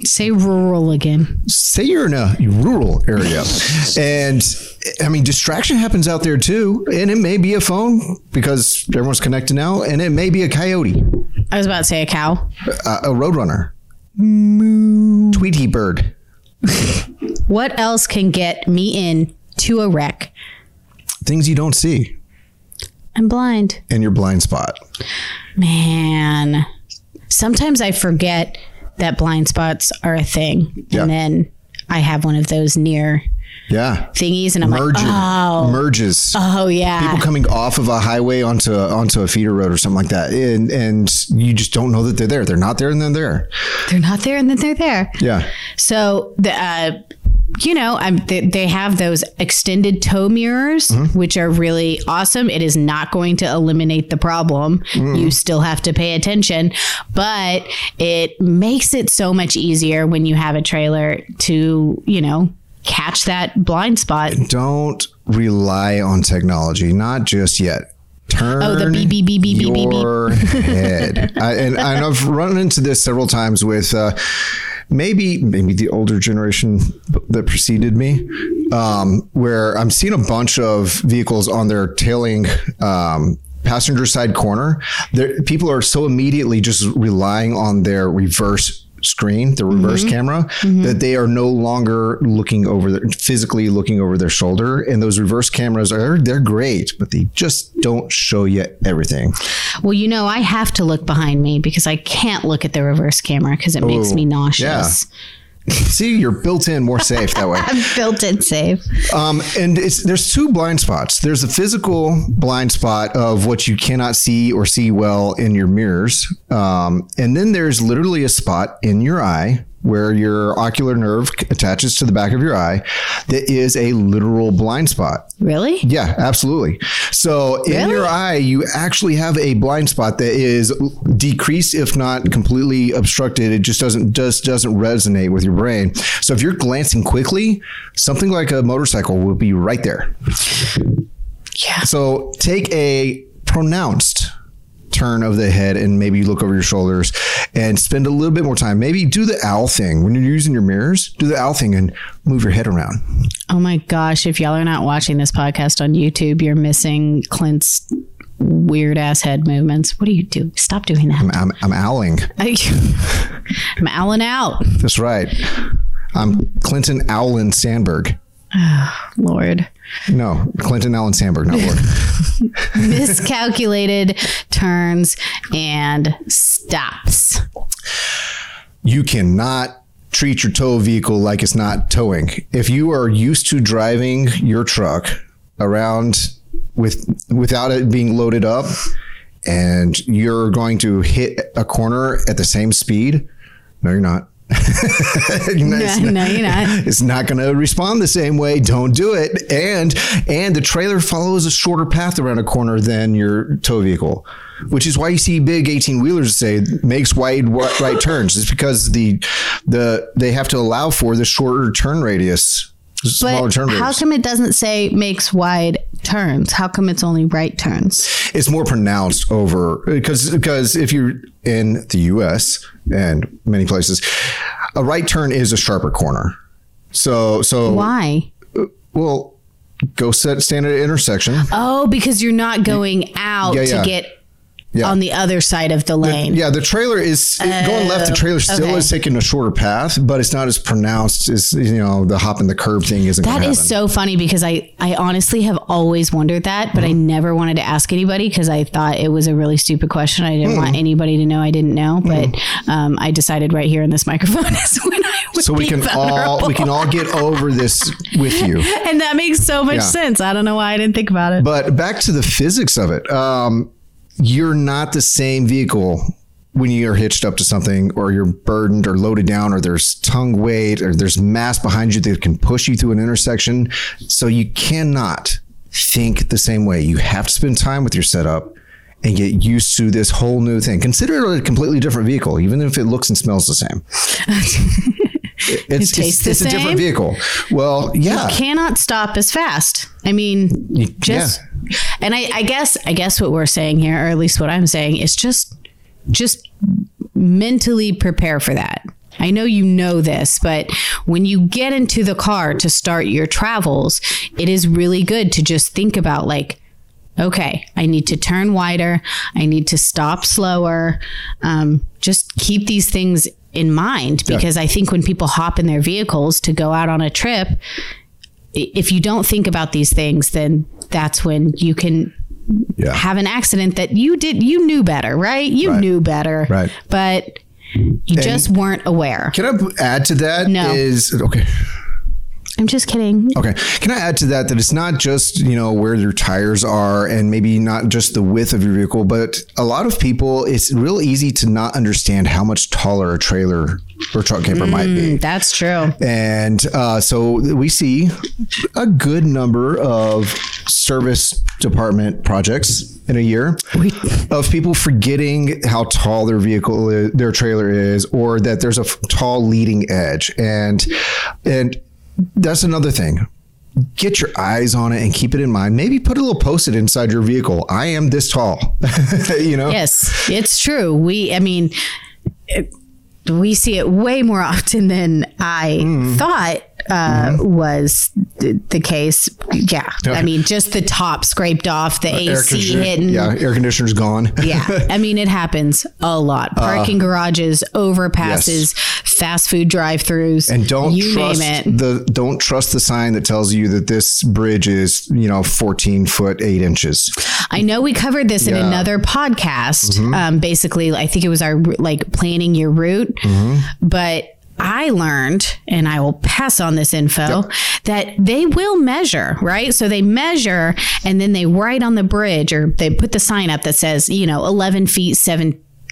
Say rural again. say you're in a rural area. And i mean distraction happens out there too. And it may be a phone because everyone's connected now. And it may be a coyote. I was about to say a cow. uh, a roadrunner. Tweety bird. What else can get me in to a wreck? things you don't see. I'm blind. in your blind spot. Man, sometimes I forget that blind spots are a thing. Yeah. And then I have one of those near yeah thingies and I'm merging like, oh, merges oh yeah. people coming off of a highway onto onto a feeder road or something like that and and you just don't know that they're there they're not there and then they're there they're not there and then they're there. yeah So the, uh, you know, I'm, they, they have those extended tow mirrors, Mm-hmm. which are really awesome. It is not going to eliminate the problem. Mm-hmm. You still have to pay attention, but it makes it so much easier when you have a trailer to, you know, catch that blind spot. don't rely on technology, not just yet. Turn Oh, the beep, beep, beep, beep, beep, beep, beep. head. I, and, and I've run into this several times with uh, maybe maybe the older generation that preceded me, um, where I'm seeing a bunch of vehicles on their tailing. Um, passenger side corner there people are so immediately just relying on their reverse screen the reverse mm-hmm. camera mm-hmm. that they are no longer looking over their physically looking over their shoulder. And those reverse cameras are they're great but they just don't show you everything. Well, you know, I have to look behind me because I can't look at the reverse camera because it makes Oh, me nauseous. see you're built in more safe that way I'm built in safe. Um, and it's there's two blind spots. There's a physical blind spot of what you cannot see or see well in your mirrors, um, and then there's literally a spot in your eye where your ocular nerve attaches to the back of your eye that is a literal blind spot. Really? Yeah, absolutely. So in your eye, you actually have a blind spot that is decreased, if not completely obstructed. It just doesn't just doesn't resonate with your brain. So if you're glancing quickly, something like a motorcycle will be right there. Yeah. So take a pronounced turn of the head and maybe you look over your shoulders and spend a little bit more time. Maybe do the owl thing when you're using your mirrors. Do the owl thing and move your head around. Oh my gosh, if y'all are not watching this podcast on YouTube, you're missing Clint's weird ass head movements. What do you do? Stop doing that. I'm, I'm owling. I, am owling out. That's right. I'm Clinton Owlin Sandberg. Lord. No, Clinton Allen Sandberg, not Lord. Miscalculated turns and stops. you cannot treat your tow vehicle like it's not towing. If you are used to driving your truck around with without it being loaded up and you're going to hit a corner at the same speed, no you're not. no, no, you're not. It's not going to respond the same way. Don't do it. And and the trailer follows a shorter path around a corner than your tow vehicle, which is why you see big eighteen wheelers say makes wide right turns. It's because the the they have to allow for the shorter turn radius, But turn how come it doesn't say makes wide turns? How come it's only right turns? it's more pronounced over because because if you're in the U.S. and many places, a right turn is a sharper corner. So so Why? well, go set stand at an intersection. Oh, because you're not going out Yeah, yeah. to get Yeah. on the other side of the lane. Yeah, the trailer is going left. The trailer still okay. is taking a shorter path, but it's not as pronounced as you know the hop and the curb thing isn't. That happen. so funny because I, I honestly have always wondered that, but I Mm-hmm. never wanted to ask anybody because I thought it was a really stupid question. I didn't Mm. want anybody to know I didn't know, but um, I decided right here in this microphone is when I would so we can all we can all get over this with you. and that makes so much Yeah. sense. I don't know why I didn't think about it. But back to the physics of it. Um, you're not the same vehicle when you're hitched up to something or you're burdened or loaded down or there's tongue weight or there's mass behind you that can push you through an intersection. So you cannot think the same way. You have to spend time with your setup and get used to this whole new thing. Consider it a completely different vehicle, even if it looks and smells the same. It's, tastes it's, it's a different vehicle. Well, yeah. You cannot stop as fast. I mean, just and I, I guess I guess what we're saying here, or at least what I'm saying, is just just mentally prepare for that. I know you know this, but when you get into the car to start your travels, it is really good to just think about like, okay, I need to turn wider, I need to stop slower. Um, just keep these things in mind because I think when people hop in their vehicles to go out on a trip, if you don't think about these things, then that's when you can Yeah. have an accident that you did you knew better, right? You Right. knew better, Right. But you just weren't aware. Can I add to that? No. Is okay. I'm just kidding. Okay. Can I add to that that it's not just, you know, where your tires are and maybe not just the width of your vehicle, but a lot of people, it's real easy to not understand how much taller a trailer or truck camper might be. That's true. And uh, so we see a good number of service department projects in a year of people forgetting how tall their vehicle, is, their trailer is, or that there's a tall leading edge. And and that's another thing. Get your eyes on it and keep it in mind. Maybe put a little post-it inside your vehicle. I am this tall. you know. Yes, it's true. We, I mean, it, we see it way more often than I Mm-hmm. thought uh, was the, the case. Yeah. I mean, just the top scraped off, the Air AC hitting. Yeah, air conditioner's gone. Yeah. I mean, it happens a lot. Parking garages, overpasses, fast food drive throughs. and don't you trust name it. the don't trust the sign that tells you that this bridge is you know 14 foot 8 inches I know we covered this in another podcast. Um, basically, I think it was our like planning your route, Mm-hmm. but. I learned, and I will pass on this info, that they will measure, right? So they measure and then they write on the bridge or they put the sign up that says, you know, 11 feet,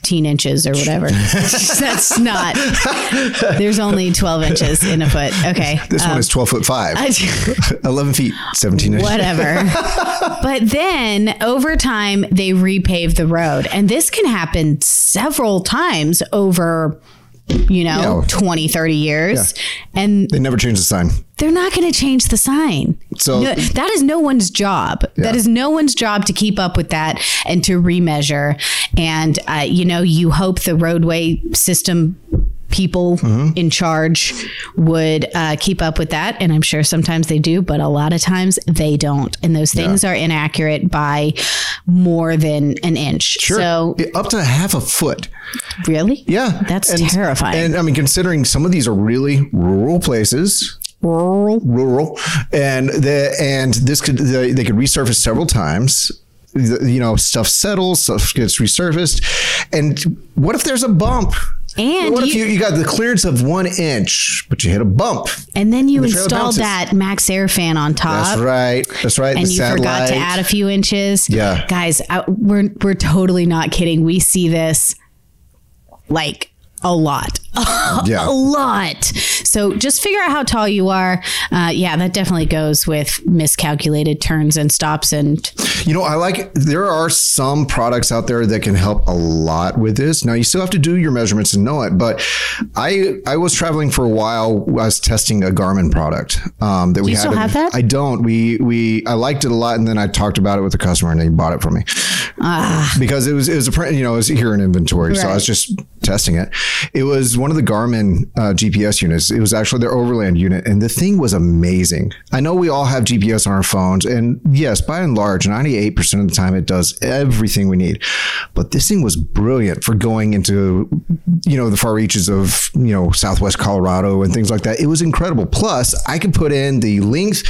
17 inches or whatever. That's not, there's only 12 inches in a foot. Okay. this one um, is 12 foot 5 11 feet 17 inches whatever. but then over time, they repave the road. And this can happen several times over, you know, Yeah. 20, 30 years. And they never change the sign they're not going to change the sign. So- No- that is no one's job. That is no one's job to keep up with that and to remeasure. And, uh, you know, you hope the roadway system people Mm-hmm. in charge would uh, keep up with that. And I'm sure sometimes they do, but a lot of times they don't. And those things are inaccurate by more than an inch. So, up to half a foot really? yeah That's And- terrifying. and i mean considering some of these are really rural places Rural. rural and the and this could they, they could resurface several times you know stuff settles stuff gets resurfaced and what if there's a bump And what if you- you, you got the clearance of one inch but you hit a bump And then you The installed that MaxxAir fan on top. that's right that's right and you forgot to add a few inches. Yeah. guys, I, we're we're totally not kidding. We see this like a lot, Yeah. a lot. So just figure out how tall you are. Uh, yeah, that definitely goes with miscalculated turns and stops. And You know, I like there are some products out there that can help a lot with this. Now you still have to do your measurements and know it, but I I was traveling for a while. I was testing a Garmin product um, that we you had. still have that? I don't. We we I liked it a lot, and then I talked about it with the customer, and they bought it for me because it was it was a print. You know, it was here in inventory, so I was just testing it. It was one of the Garmin uh, GPS units. It was actually their overland unit, and the thing was amazing. I know we all have GPS on our phones, and yes, by and large, ninety eight percent of the time, it does everything we need. But this thing was brilliant for going into, you know, the far reaches of you know Southwest Colorado and things like that. It was incredible. Plus, I could put in the length,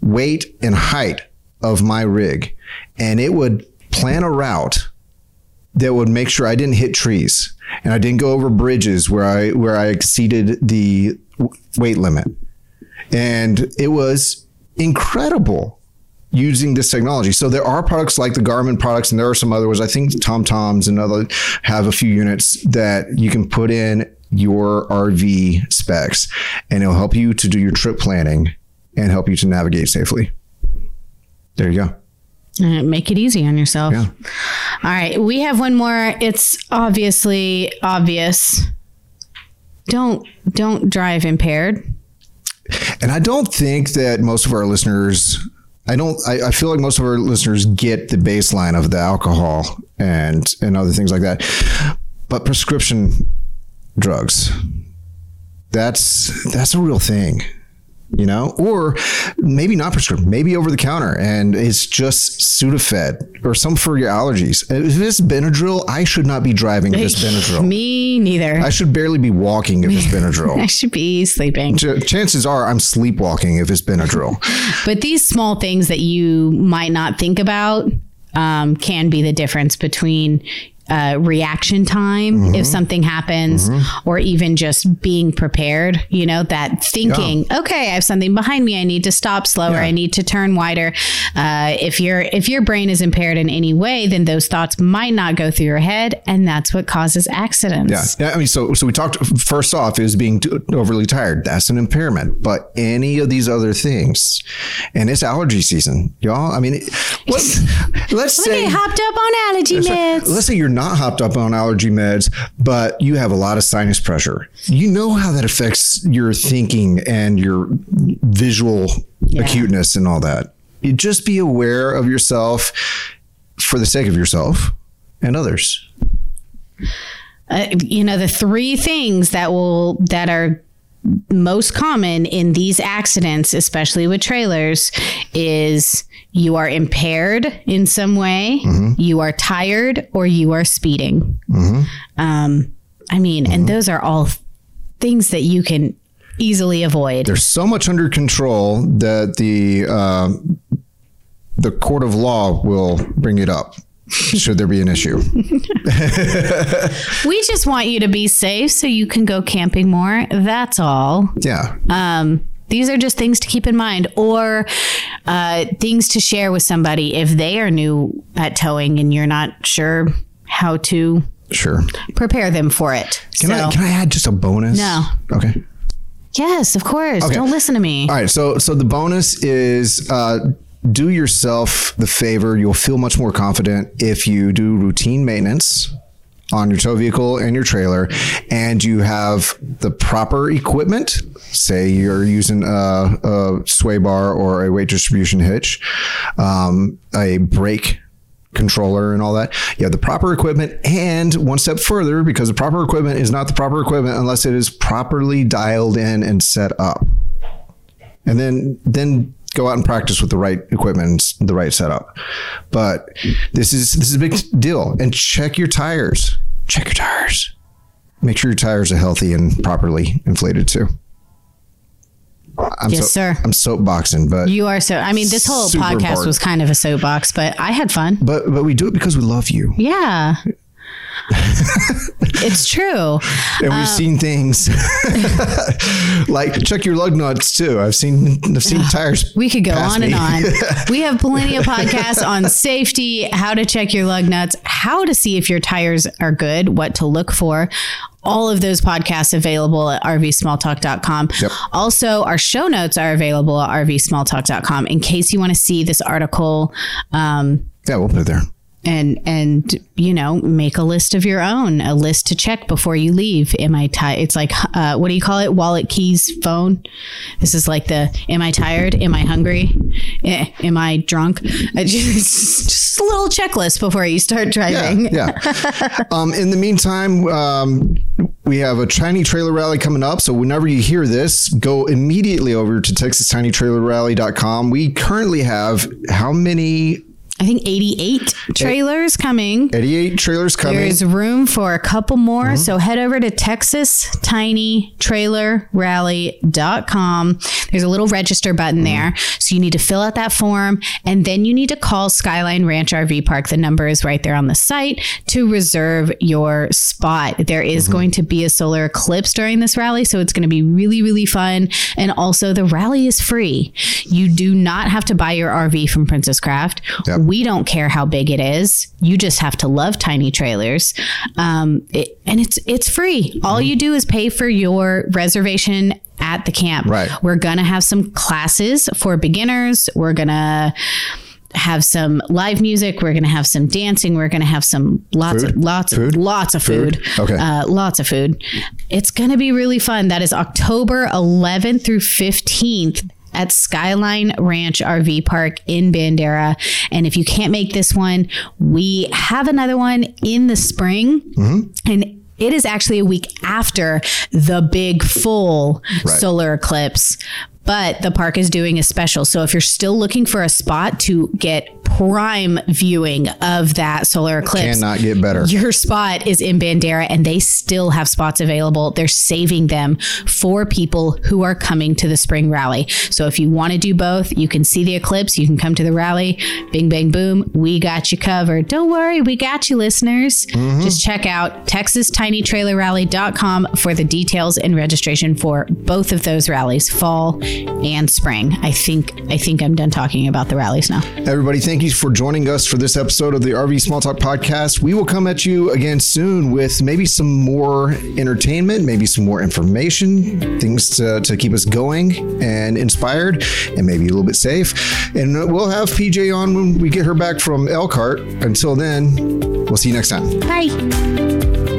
weight, and height of my rig, and it would plan a route that would make sure I didn't hit trees and I didn't go over bridges where I where I exceeded the weight limit. And it was incredible using this technology. So there are products like the Garmin products and there are some other ones. I think TomToms and other have a few units that you can put in your RV specs and it'll help you to do your trip planning and help you to navigate safely. There you go. Uh, make it easy on yourself. Yeah. All right, we have one more. It's obviously obvious. Don't don't drive impaired. And I don't think that most of our listeners, I don't, I, I feel like most of our listeners get the baseline of the alcohol and, and other things like that. But prescription drugs, that's, that's a real thing. You know, or maybe not prescription, maybe over the counter, and it's just Sudafed or some for your allergies. If it's Benadryl, I should not be driving if it's Benadryl. Me neither. I should barely be walking if it's Benadryl. I should be sleeping. Ch- chances are I'm sleepwalking if it's Benadryl. But these small things that you might not think about um, can be the difference between uh, reaction time if something happens, or even just being prepared. You know, that thinking, okay, I have something behind me. I need to stop slower. Yeah. I need to turn wider. Uh, if your if your brain is impaired in any way, then those thoughts might not go through your head, and that's what causes accidents. Yeah. Yeah, I mean, so so we talked first off is being too overly tired. That's an impairment. But any of these other things, and it's allergy season, y'all. I mean, it- what, let's Get say hopped up on allergy meds. let's say you're not hopped up on allergy meds, but you have a lot of sinus pressure. You know how that affects your thinking and your visual acuteness and all that. You just be aware of yourself for the sake of yourself and others. uh, you know the three things that will that are most common in these accidents especially with trailers is you are impaired in some way you are tired or you are speeding. Um, i mean and those are all things that you can easily avoid. There's so much under control that the uh, the court of law will bring it up should there be an issue. we just want you to be safe so you can go camping more that's all Yeah, Um, these are just things to keep in mind or uh, things to share with somebody if they are new at towing and you're not sure how to sure. prepare them for it. Can so, I can I add just a bonus? No. Okay. yes, of course. Don't listen to me. All right. So so the bonus is uh, do yourself the favor. You'll feel much more confident if you do routine maintenance on your tow vehicle and your trailer, and you have the proper equipment. Say you're using a, a sway bar or a weight distribution hitch, um, a brake controller and all that. You have the proper equipment and one step further because the proper equipment is not the proper equipment unless it is properly dialed in and set up. And then then go out and practice with the right equipment and the right setup. But this is this is a big deal and check your tires. Check your tires. Make sure your tires are healthy and properly inflated too. I'm Yes, so, sir. I'm soapboxing, but You are so, I mean, this whole podcast important. was kind of a soapbox, but I had fun. but but we do it because we love you. Yeah. it's true. And we've um, seen things like check your lug nuts too. I've seen I've seen tires. We could go on me. and on. we have plenty of podcasts on safety, how to check your lug nuts, how to see if your tires are good, what to look for all of those podcasts available at rvsmalltalk.com. Yep. Also, our show notes are available at rvsmalltalk.com in case you want to see this article. Um, yeah, we'll put it there and and you know make a list of your own a list to check before you leave. Am i tired it's like uh, what do you call it? Wallet keys phone? This is like the am i tired? Am i hungry? Eh, am i drunk? Just, just, a little checklist before you start driving. yeah, yeah. um, in the meantime um, we have a tiny trailer rally coming up. So whenever you hear this go immediately over to texastinytrailerrally.com we currently have how many I think 88 trailers coming. 88 trailers coming. There's room for a couple more. Mm-hmm. So head over to texastinytrailerrally.com. There's a little register button mm-hmm. there. So you need to fill out that form and then you need to call Skyline Ranch RV Park. The number is right there on the site to reserve your spot. There is mm-hmm. going to be a solar eclipse during this rally. So it's going to be really, really fun. And also, the rally is free. You do not have to buy your RV from Princess Craft. Yep we don't care how big it is. You just have to love tiny trailers, um, it, and it's it's free. All mm-hmm. you do is pay for your reservation at the camp. Right. We're gonna have some classes for beginners. We're gonna have some live music. We're going to have some dancing. We're going to have some lots food? of lots food? of lots of food. food? Okay, uh, lots of food. It's going to be really fun. That is October 11th through 15th at Skyline Ranch RV Park in Bandera. And if you can't make this one, we have another one in the spring. Mm-hmm. And it is actually a week after the big full right. solar eclipse but the park is doing a special. So if you're still looking for a spot to get prime viewing of that solar eclipse, cannot get better. Your spot is in Bandera, and they still have spots available. They're saving them for people who are coming to the spring rally. So if you want to do both, you can see the eclipse. You can come to the rally. Bing, bang, boom. We got you covered. Don't worry, we got you, listeners. Mm-hmm. Just check out TexasTinyTrailerRally.com for the details and registration for both of those rallies, fall and spring. I think I think I'm done talking about the rallies now. Everybody, thank you for joining us for this episode of the RV Small Talk podcast. We will come at you again soon with maybe some more entertainment, maybe some more information, things to, to keep us going and inspired, and maybe a little bit safe. And we'll have PJ on when we get her back from Elkhart. Until then, we'll see you next time. Bye.